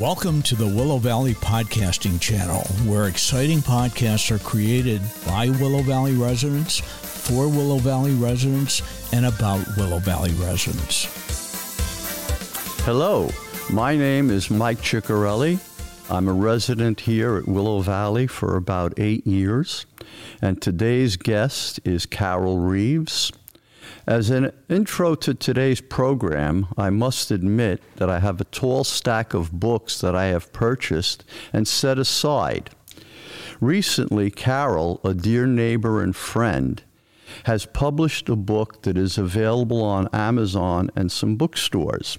Welcome to the Willow Valley Podcasting Channel, where exciting podcasts are created by Willow Valley residents, for Willow Valley residents, and about Willow Valley residents. Hello, my name is Mike Chicarelli. I'm a resident here at Willow Valley for about eight years, and today's guest is Carol Reeves. As an intro to today's program, I must admit that I have a tall stack of books that I have purchased and set aside. Recently, Carol, a dear neighbor and friend, has published a book that is available on Amazon and some bookstores.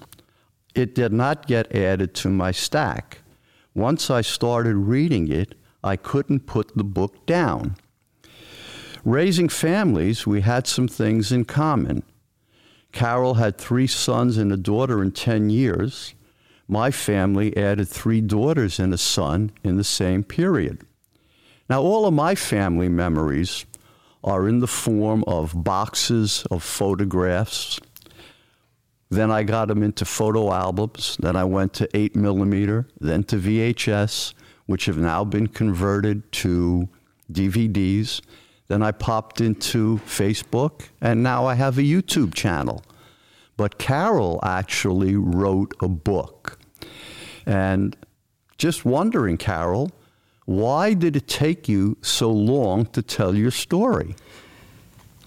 It did not get added to my stack. Once I started reading it, I couldn't put the book down. Raising families, we had some things in common. Carol had three sons and a daughter in 10 years. My family added three daughters and a son in the same period. Now, all of my family memories are in the form of boxes of photographs. Then I got them into photo albums. Then I went to 8 millimeter, then to VHS, which have now been converted to DVDs. Then I popped into Facebook, and now I have a YouTube channel. But Carol actually wrote a book. And just wondering, Carol, why did it take you so long to tell your story?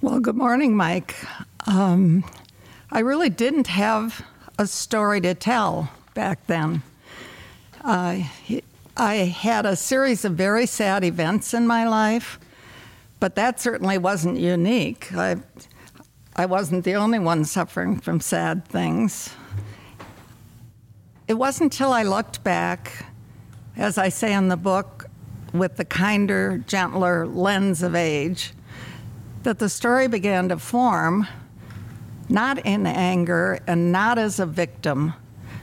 Well, good morning, Mike. Um, I really didn't have a story to tell back then. Uh, I had a series of very sad events in my life but that certainly wasn't unique. I, I wasn't the only one suffering from sad things. It wasn't until I looked back, as I say in the book, with the kinder, gentler lens of age, that the story began to form, not in anger and not as a victim,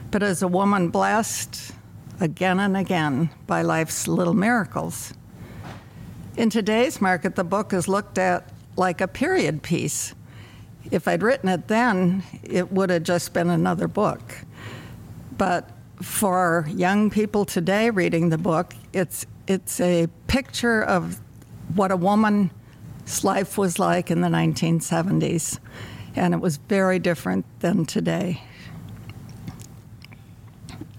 but as a woman blessed again and again by life's little miracles. In today's market, the book is looked at like a period piece. If I'd written it then, it would have just been another book. But for young people today reading the book, it's, it's a picture of what a woman's life was like in the 1970s. And it was very different than today.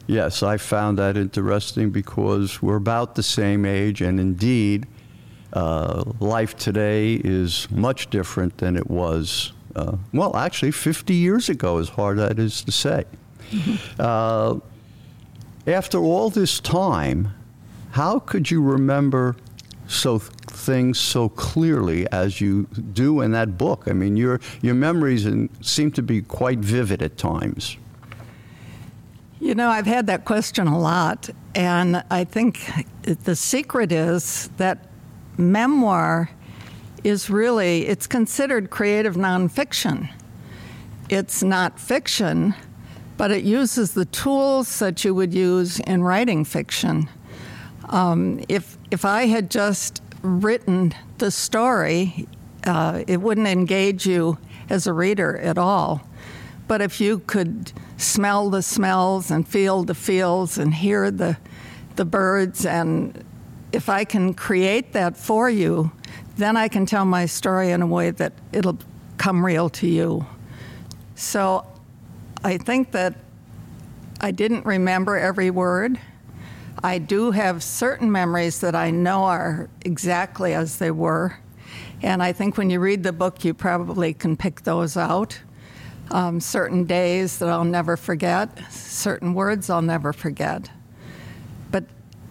Yes, I found that interesting because we're about the same age, and indeed, uh, life today is much different than it was, uh, well, actually, 50 years ago, as hard as that is to say. Mm-hmm. Uh, after all this time, how could you remember so things so clearly as you do in that book? I mean, your your memories seem to be quite vivid at times. You know, I've had that question a lot, and I think the secret is that memoir is really it's considered creative nonfiction. It's not fiction, but it uses the tools that you would use in writing fiction. Um, if if I had just written the story, uh, it wouldn't engage you as a reader at all. But if you could smell the smells and feel the feels and hear the the birds and if I can create that for you, then I can tell my story in a way that it'll come real to you. So I think that I didn't remember every word. I do have certain memories that I know are exactly as they were. And I think when you read the book, you probably can pick those out. Um, certain days that I'll never forget, certain words I'll never forget.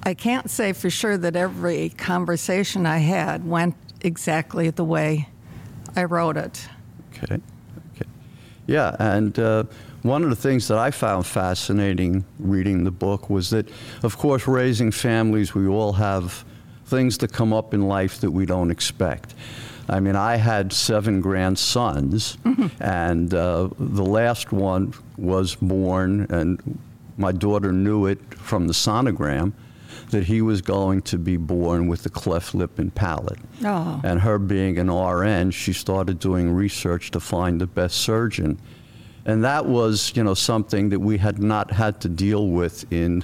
I can't say for sure that every conversation I had went exactly the way I wrote it. Okay. Okay. Yeah, and uh, one of the things that I found fascinating reading the book was that, of course, raising families, we all have things that come up in life that we don't expect. I mean, I had seven grandsons, mm-hmm. and uh, the last one was born, and my daughter knew it from the sonogram that he was going to be born with a cleft lip and palate. Oh. And her being an RN, she started doing research to find the best surgeon. And that was, you know, something that we had not had to deal with in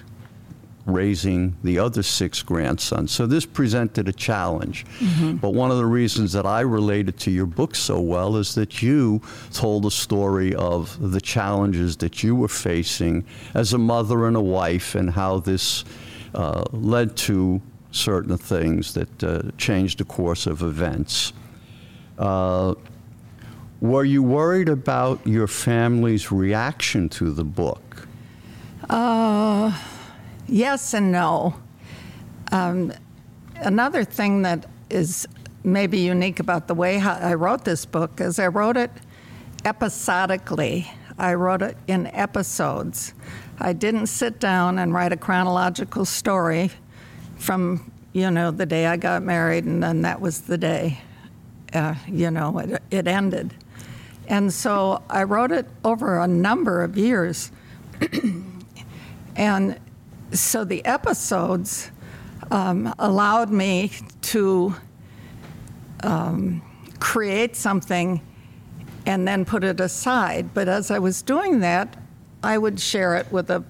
raising the other six grandsons. So this presented a challenge. Mm-hmm. But one of the reasons that I related to your book so well is that you told a story of the challenges that you were facing as a mother and a wife and how this uh, led to certain things that uh, changed the course of events. Uh, were you worried about your family's reaction to the book? Uh, yes and no. Um, another thing that is maybe unique about the way I wrote this book is I wrote it episodically. I wrote it in episodes. I didn't sit down and write a chronological story from, you know, the day I got married and then that was the day, uh, you know, it, it ended. And so I wrote it over a number of years. and so the episodes um, allowed me to um, create something and then put it aside. But as I was doing that, I would share it with a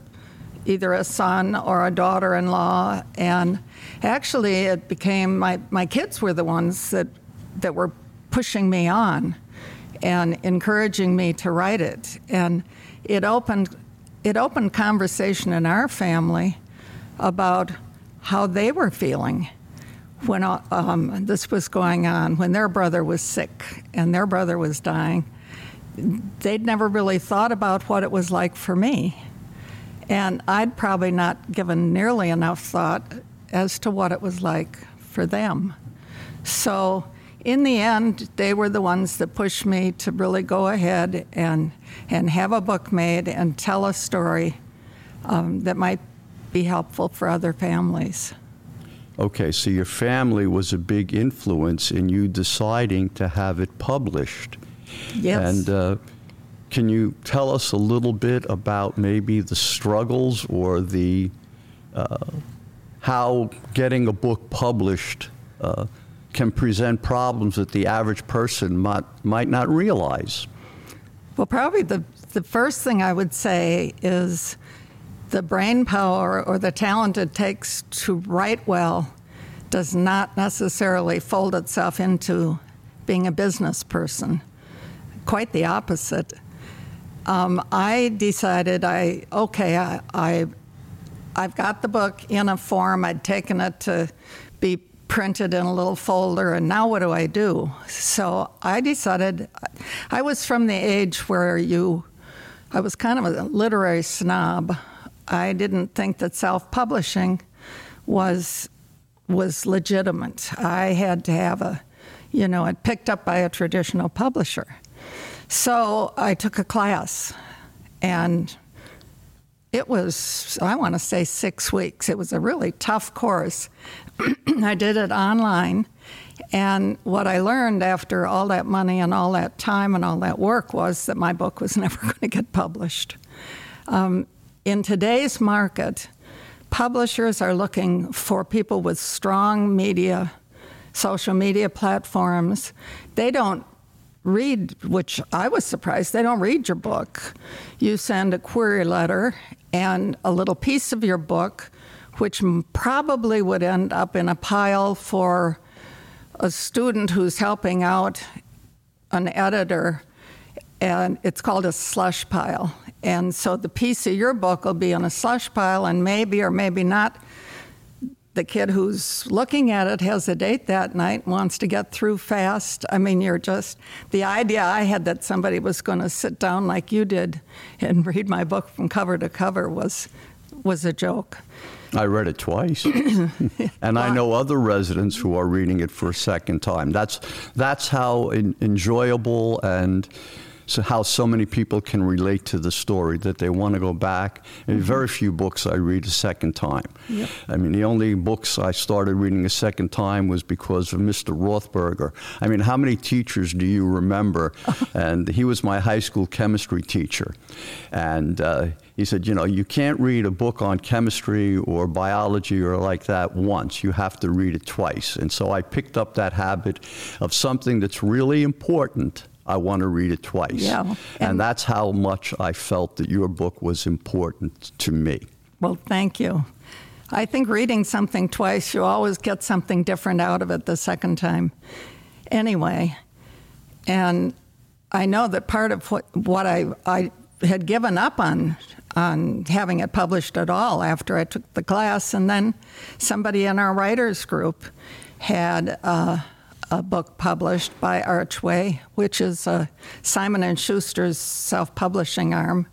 either a son or a daughter-in-law, and actually it became my, my kids were the ones that that were pushing me on and encouraging me to write it. And it opened it opened conversation in our family about how they were feeling when um, this was going on, when their brother was sick and their brother was dying. They'd never really thought about what it was like for me. And I'd probably not given nearly enough thought as to what it was like for them. So, in the end, they were the ones that pushed me to really go ahead and, and have a book made and tell a story um, that might be helpful for other families. Okay, so your family was a big influence in you deciding to have it published. Yes. And uh, can you tell us a little bit about maybe the struggles or the uh, how getting a book published uh, can present problems that the average person might might not realize? Well, probably the the first thing I would say is the brain power or the talent it takes to write well does not necessarily fold itself into being a business person. Quite the opposite. Um, I decided I okay I, I I've got the book in a form. I'd taken it to be printed in a little folder, and now what do I do? So I decided I was from the age where you, I was kind of a literary snob. I didn't think that self-publishing was was legitimate. I had to have a, you know, it picked up by a traditional publisher. So I took a class, and it was, I want to say, six weeks. It was a really tough course. I did it online. And what I learned after all that money and all that time and all that work was that my book was never going to get published. Um, in today's market, publishers are looking for people with strong media, social media platforms. They don't read, which I was surprised, they don't read your book. You send a query letter and a little piece of your book, which probably would end up in a pile for a student who's helping out an editor, and it's called a slush pile. And so the piece of your book will be in a slush pile, and maybe or maybe not, the kid who's looking at it has a date that night, wants to get through fast. I mean, you're just, the idea I had that somebody was going to sit down like you did and read my book from cover to cover was, was a joke. I read it twice, and I know other residents who are reading it for a second time. That's that's how in, enjoyable and so how so many people can relate to the story that they want to go back. Mm-hmm. Very few books I read a second time. Yep. I mean, the only books I started reading a second time was because of Mr. Rothberger. I mean, how many teachers do you remember? and he was my high school chemistry teacher, and. Uh, he said, you know, you can't read a book on chemistry or biology or like that once. You have to read it twice. And so I picked up that habit of something that's really important I want to read it twice. Yeah. And, and, that's how much I felt that your book was important to me. Well, thank you. I think reading something twice, you always get something different out of it the second time. Anyway, and I know that part of what, what I, I had given up on on having it published at all after I took the class, and then somebody in our writers group had uh, a book published by Archway, which is uh, Simon and Schuster's self-publishing arm.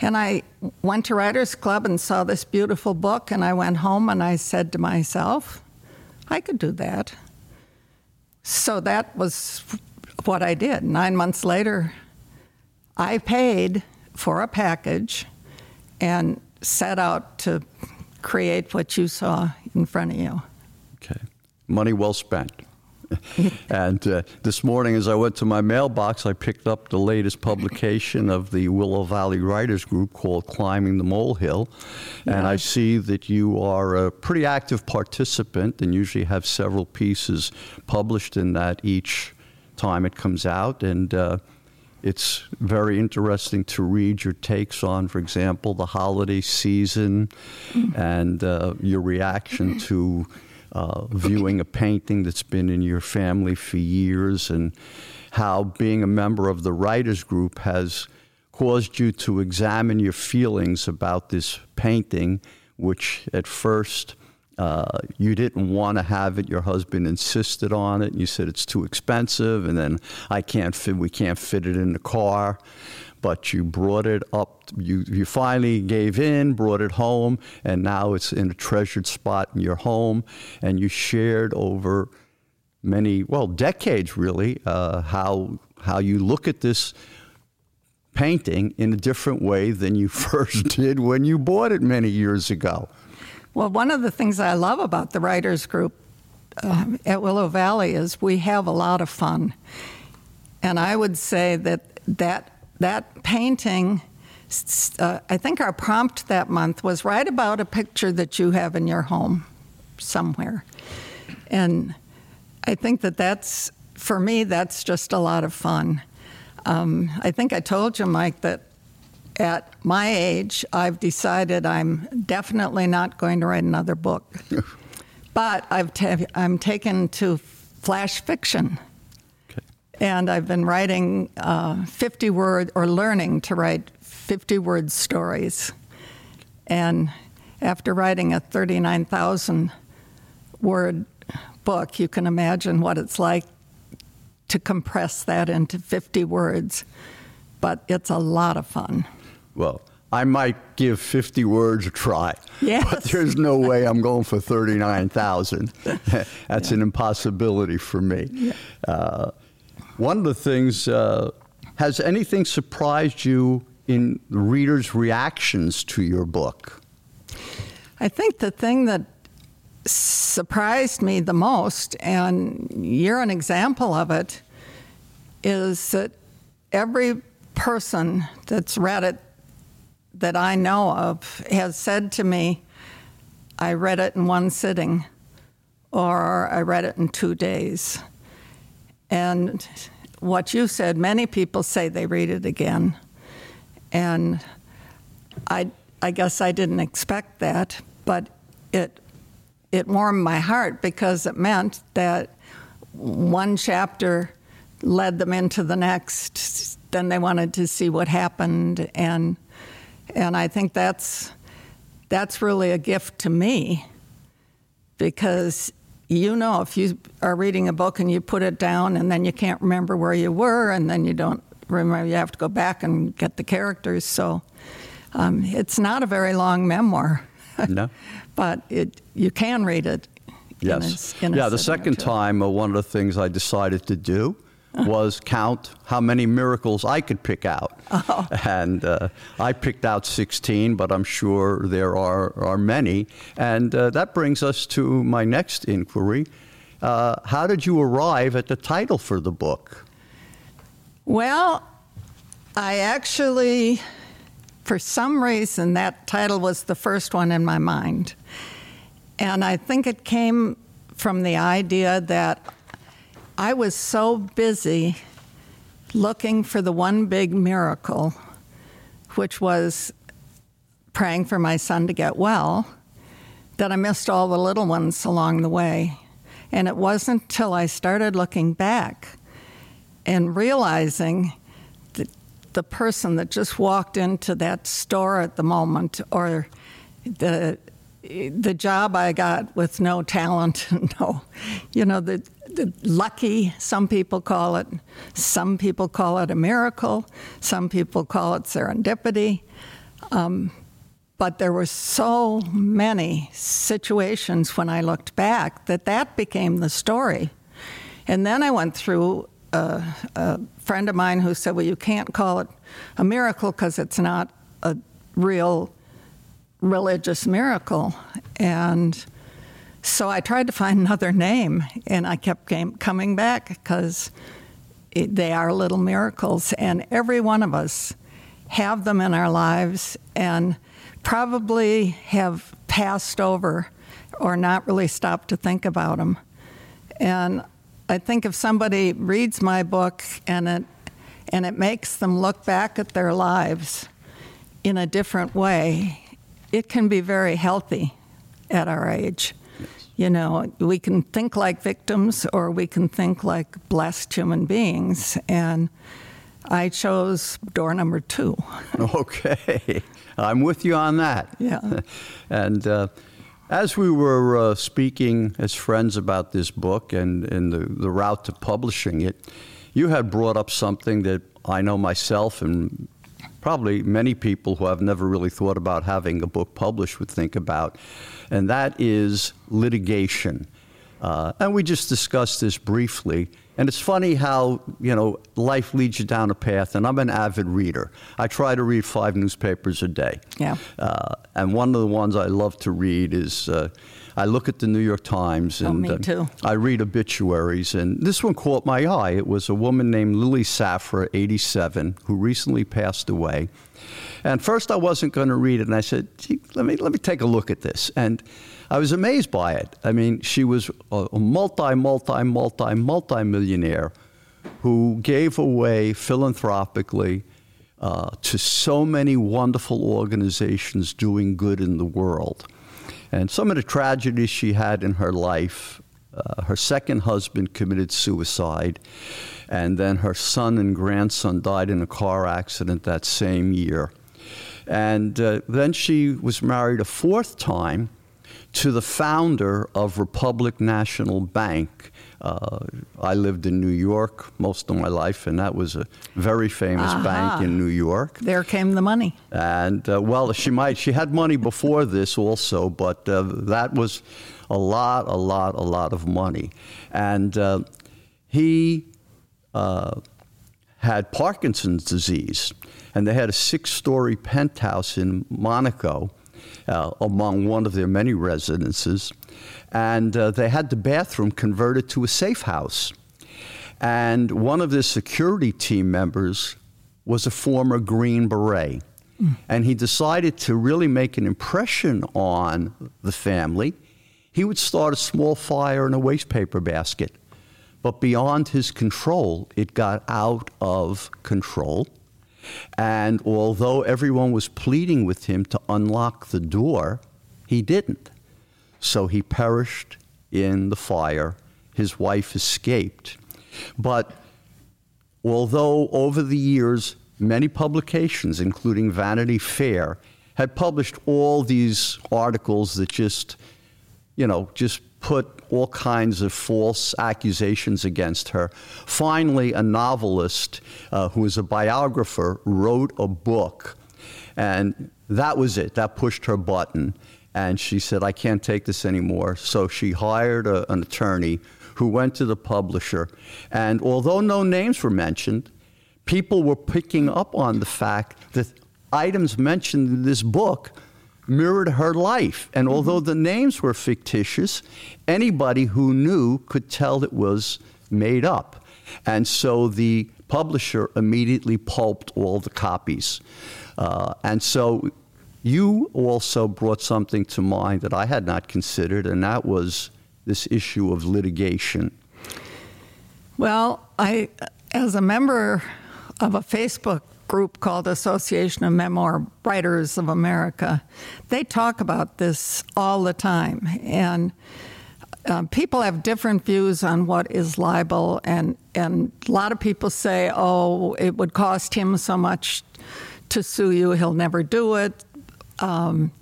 And I went to Writers Club and saw this beautiful book, and I went home and I said to myself, I could do that. So that was what I did. Nine months later, I paid for a package and set out to create what you saw in front of you. Okay. Money well spent. and uh, this morning, as I went to my mailbox, I picked up the latest publication of the Willow Valley Writers Group called Climbing the Molehill. Yeah. And I see that you are a pretty active participant and usually have several pieces published in that each time it comes out. And uh, it's very interesting to read your takes on, for example, the holiday season mm-hmm. and uh, your reaction to uh, viewing a painting that's been in your family for years and how being a member of the writers group has caused you to examine your feelings about this painting, which at first uh, you didn't want to have it. Your husband insisted on it. And you said it's too expensive, and then I can't fit. We can't fit it in the car. But you brought it up. You you finally gave in, brought it home, and now it's in a treasured spot in your home. And you shared over many, well, decades really, uh, how how you look at this painting in a different way than you first did when you bought it many years ago. Well, one of the things I love about the writers group uh, at Willow Valley is we have a lot of fun. And I would say that that, that painting, uh, I think our prompt that month was write about a picture that you have in your home somewhere. And I think that that's, for me, that's just a lot of fun. Um, I think I told you, Mike, that at my age, I've decided I'm definitely not going to write another book. but I've ta- I'm taken to flash fiction. And I've been writing uh, 50 word, or learning to write 50 word stories. And after writing a 39,000 word book, you can imagine what it's like to compress that into 50 words. But it's a lot of fun. Well, I might give 50 words a try. Yes. But there's no way I'm going for 39,000. That's yeah. an impossibility for me. Yeah. Uh, one of the things, uh, has anything surprised you in the readers' reactions to your book? I think the thing that surprised me the most, and you're an example of it, is that every person that's read it that I know of has said to me, I read it in one sitting, or I read it in two days. And what you said, many people say they read it again. And I, I guess I didn't expect that, but it, it warmed my heart because it meant that one chapter led them into the next. Then they wanted to see what happened. And and I think that's that's really a gift to me because you know if you are reading a book and you put it down and then you can't remember where you were and then you don't remember you have to go back and get the characters. So um, it's not a very long memoir. No. But it you can read it yes. yeah the second time uh, one of the things i decided to do was count how many miracles I could pick out. Oh. And uh, I picked out 16, but I'm sure there are, are many. And uh, that brings us to my next inquiry. Uh, how did you arrive at the title for the book? Well, I actually, for some reason, that title was the first one in my mind. And I think it came from the idea that I was so busy looking for the one big miracle, which was praying for my son to get well, that I missed all the little ones along the way. And it wasn't until I started looking back and realizing that the person that just walked into that store at the moment or the the job I got with no talent, no, you know, the, the, lucky, some people call it, some people call it a miracle, some people call it serendipity. Um, but there were so many situations when I looked back that that became the story. And then I went through a, a friend of mine who said, Well, you can't call it a miracle because it's not a real religious miracle. And so I tried to find another name, and I kept came, coming back because they are little miracles, and every one of us have them in our lives and probably have passed over or not really stopped to think about them. And I think if somebody reads my book and it and it makes them look back at their lives in a different way, it can be very healthy at our age. You know, we can think like victims or we can think like blessed human beings. And I chose door number two. okay. I'm with you on that. Yeah. and uh, as we were uh, speaking as friends about this book and, and the, the route to publishing it, you had brought up something that I know myself and probably many people who have never really thought about having a book published would think about, and that is litigation. Uh, and we just discussed this briefly. And it's funny how, you know, life leads you down a path, and I'm an avid reader. I try to read five newspapers a day. Yeah. Uh, and one of the ones I love to read is uh, I look at the New York Times Oh, and me uh. I read obituaries. And this one caught my eye. It was a woman named Lily Safra, 87, who recently passed away. And first I wasn't going to read it, and I said, Gee, let me, let me take a look at this. And I was amazed by it. I mean, she was a a multi, multi, multi, multi millionaire who gave away philanthropically uh, to so many wonderful organizations doing good in the world. And some of the tragedies she had in her life uh, her second husband committed suicide, and then her son and grandson died in a car accident that same year. And uh, then she was married a fourth time to the founder of Republic National Bank. Uh, I lived in New York most of my life, and that was a very famous bank in New York. There came the money. And uh, well, she might she had money before this also, but uh, that was a lot, a lot, a lot of money. And uh, he uh, had Parkinson's disease, and they had a six-story penthouse in Monaco. Uh, among one of their many residences, and uh, they had the bathroom converted to a safe house. And one of the security team members was a former Green Beret. And he decided to really make an impression on the family. He would start a small fire in a wastepaper basket. But beyond his control, it got out of control. And although everyone was pleading with him to unlock the door, he didn't. So he perished in the fire. His wife escaped. But although over the years, many publications, including Vanity Fair, had published all these articles that just, you know, just put all kinds of false accusations against her. Finally, a novelist uh, who was a biographer wrote a book, and that was it. That pushed her button. And she said, I can't take this anymore. So she hired a, an attorney who went to the publisher. And although no names were mentioned, people were picking up on the fact that items mentioned in this book mirrored her life. And although the names were fictitious, anybody who knew could tell it was made up. And so the publisher immediately pulped all the copies. Uh, and so you also brought something to mind that I had not considered, and that was this issue of litigation. Well, I, as a member of a Facebook group called Association of Memoir Writers of America. They talk about this all the time, and uh, people have different views on what is libel, and and a lot of people say, "Oh, it would cost him so much to sue you; he'll never do it." Um,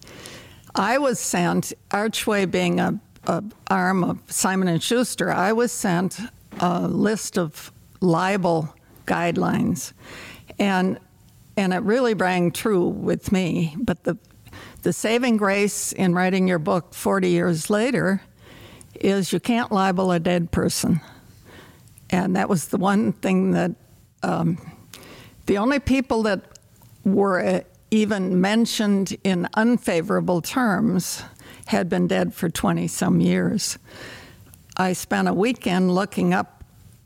I was sent Archway being a, a arm of Simon and Schuster. I was sent a list of libel guidelines, and and it really rang true with me. But the the saving grace in writing your book 40 years later is you can't libel a dead person, and that was the one thing that um, the only people that were even mentioned in unfavorable terms had been dead for 20 some years. I spent a weekend looking up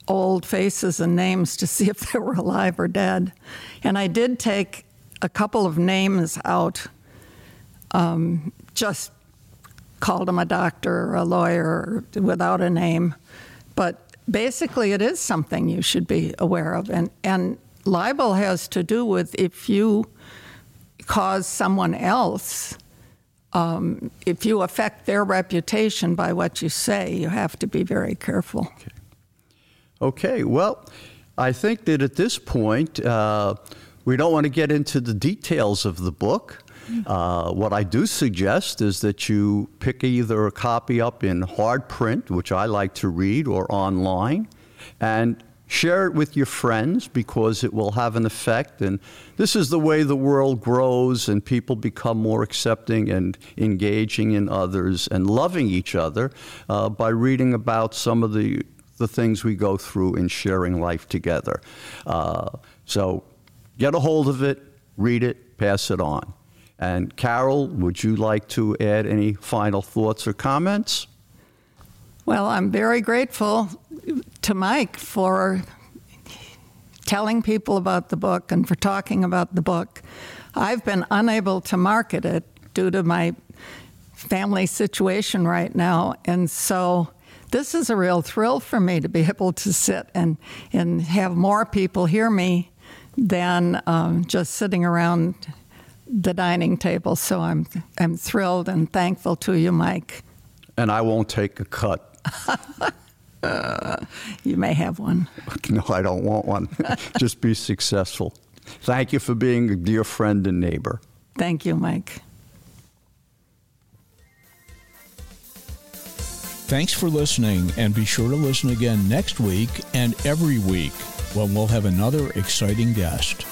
old faces and names to see if they were alive or dead. And I did take a couple of names out, um, just called them a doctor or a lawyer without a name. But basically, it is something you should be aware of. And, and libel has to do with if you cause someone else, um, if you affect their reputation by what you say, you have to be very careful. Okay. Okay, well, I think that at this point, uh, we don't want to get into the details of the book. Uh, what I do suggest is that you pick either a copy up in hard print, which I like to read, or online, and share it with your friends because it will have an effect. And this is the way the world grows and people become more accepting and engaging in others and loving each other uh, by reading about some of the the things we go through in sharing life together. Uh, so get a hold of it, read it, pass it on. And Carol, would you like to add any final thoughts or comments? Well, I'm very grateful to Mike for telling people about the book and for talking about the book. I've been unable to market it due to my family situation right now, and so this is a real thrill for me to be able to sit and, and have more people hear me than um, just sitting around the dining table. So I'm, I'm thrilled and thankful to you, Mike. And I won't take a cut. Uh, you may have one. No, I don't want one. just be successful. Thank you for being a dear friend and neighbor. Thank you, Mike. Thanks for listening, and be sure to listen again next week and every week when we'll have another exciting guest.